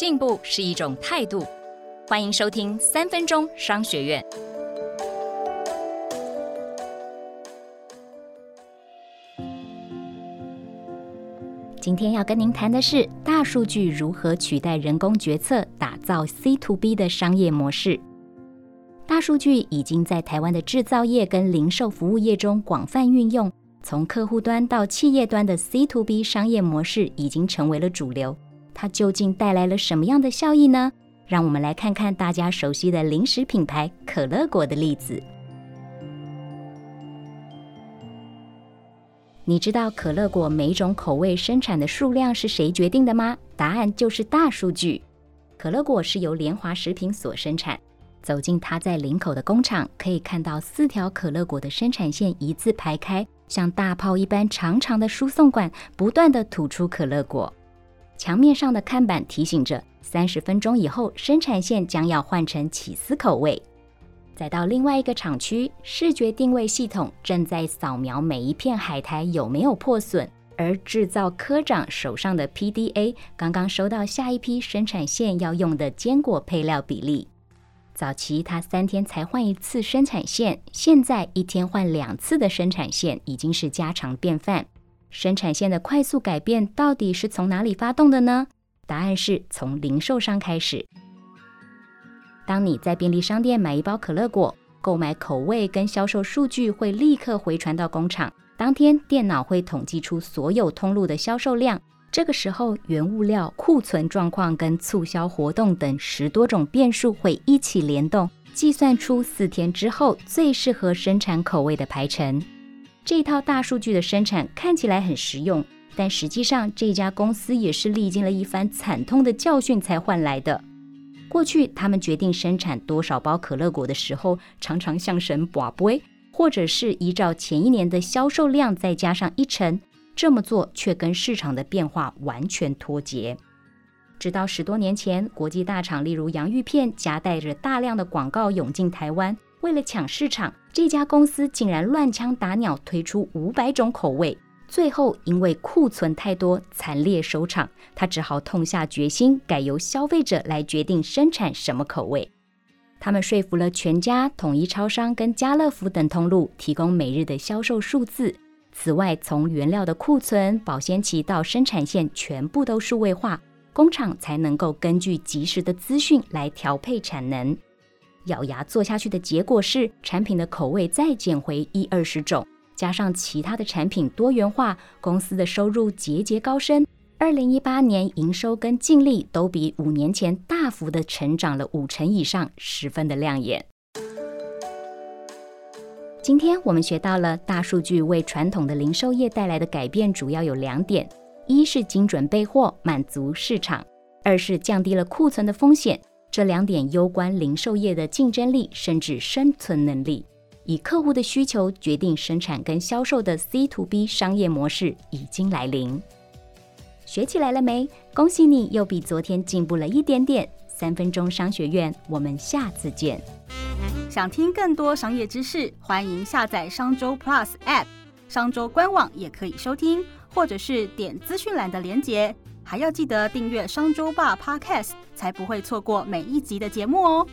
进步是一种态度。欢迎收听三分钟商学院。今天要跟您谈的是大数据如何取代人工决策，打造 C to B 的商业模式。大数据已经在台湾的制造业跟零售服务业中广泛运用，从客户端到企业端的 C to B 商业模式已经成为了主流。它究竟带来了什么样的效益呢？让我们来看看大家熟悉的零食品牌可乐果的例子。你知道可乐果每种口味生产的数量是谁决定的吗？答案就是大数据。可乐果是由联华食品所生产。走进它在林口的工厂，可以看到四条可乐果的生产线一字排开，像大炮一般长长的输送管，不断的吐出可乐果。墙面上的看板提醒着，三十分钟以后，生产线将要换成起司口味。再到另外一个厂区，视觉定位系统正在扫描每一片海苔有没有破损，而制造科长手上的 PDA 刚刚收到下一批生产线要用的坚果配料比例。早期他三天才换一次生产线，现在一天换两次的生产线已经是家常便饭。生产线的快速改变到底是从哪里发动的呢？答案是从零售商开始。当你在便利商店买一包可乐果，购买口味跟销售数据会立刻回传到工厂，当天电脑会统计出所有通路的销售量。这个时候，原物料库存状况跟促销活动等十多种变数会一起联动，计算出四天之后最适合生产口味的排程。这套大数据的生产看起来很实用，但实际上这家公司也是历经了一番惨痛的教训才换来的。过去他们决定生产多少包可乐果的时候，常常向神卜杯，或者是依照前一年的销售量再加上一成。这么做却跟市场的变化完全脱节。直到十多年前，国际大厂例如洋芋片夹带着大量的广告涌进台湾。为了抢市场，这家公司竟然乱枪打鸟推出五百种口味，最后因为库存太多，惨烈收场。他只好痛下决心，改由消费者来决定生产什么口味。他们说服了全家、统一超商跟家乐福等通路，提供每日的销售数字。此外，从原料的库存、保鲜期到生产线，全部都数位化，工厂才能够根据及时的资讯来调配产能。咬牙做下去的结果是，产品的口味再减回一二十种，加上其他的产品多元化，公司的收入节节高升。二零一八年营收跟净利都比五年前大幅的成长了五成以上，十分的亮眼。今天我们学到了大数据为传统的零售业带来的改变，主要有两点：一是精准备货，满足市场；二是降低了库存的风险。这两点攸关零售业的竞争力，甚至生存能力。以客户的需求决定生产跟销售的 C to B 商业模式已经来临。学起来了没？恭喜你又比昨天进步了一点点。三分钟商学院，我们下次见。想听更多商业知识，欢迎下载商周 Plus App，商周官网也可以收听，或者是点资讯栏的连结。还要记得订阅商周霸 Podcast，才不会错过每一集的节目哦。